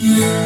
Yeah.